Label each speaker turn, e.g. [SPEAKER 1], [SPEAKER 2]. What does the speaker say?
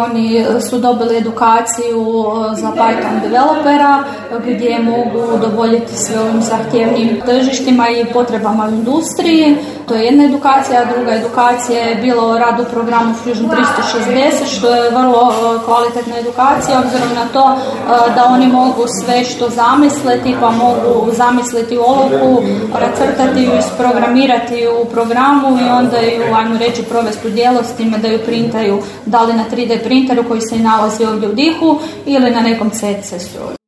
[SPEAKER 1] Oni su dobili edukaciju e, za Python developera gdje mogu udovoljiti sve ovim zahtjevnim tržištima i potrebama industriji. To je jedna edukacija, a druga edukacija je bila o radu programu Fusion 360 što je vrlo e, kvalitetna edukacija obzirom na to e, da oni mogu sve što zamisle, tipa mogu zamisliti olovku, racrtati ju, isprogramirati u programu i onda ju, ajmo reći, provesti u djelo s time da ju printaju da li na 3D printeru koji se nalazi ovdje u dihu ili na nekom CC stroju.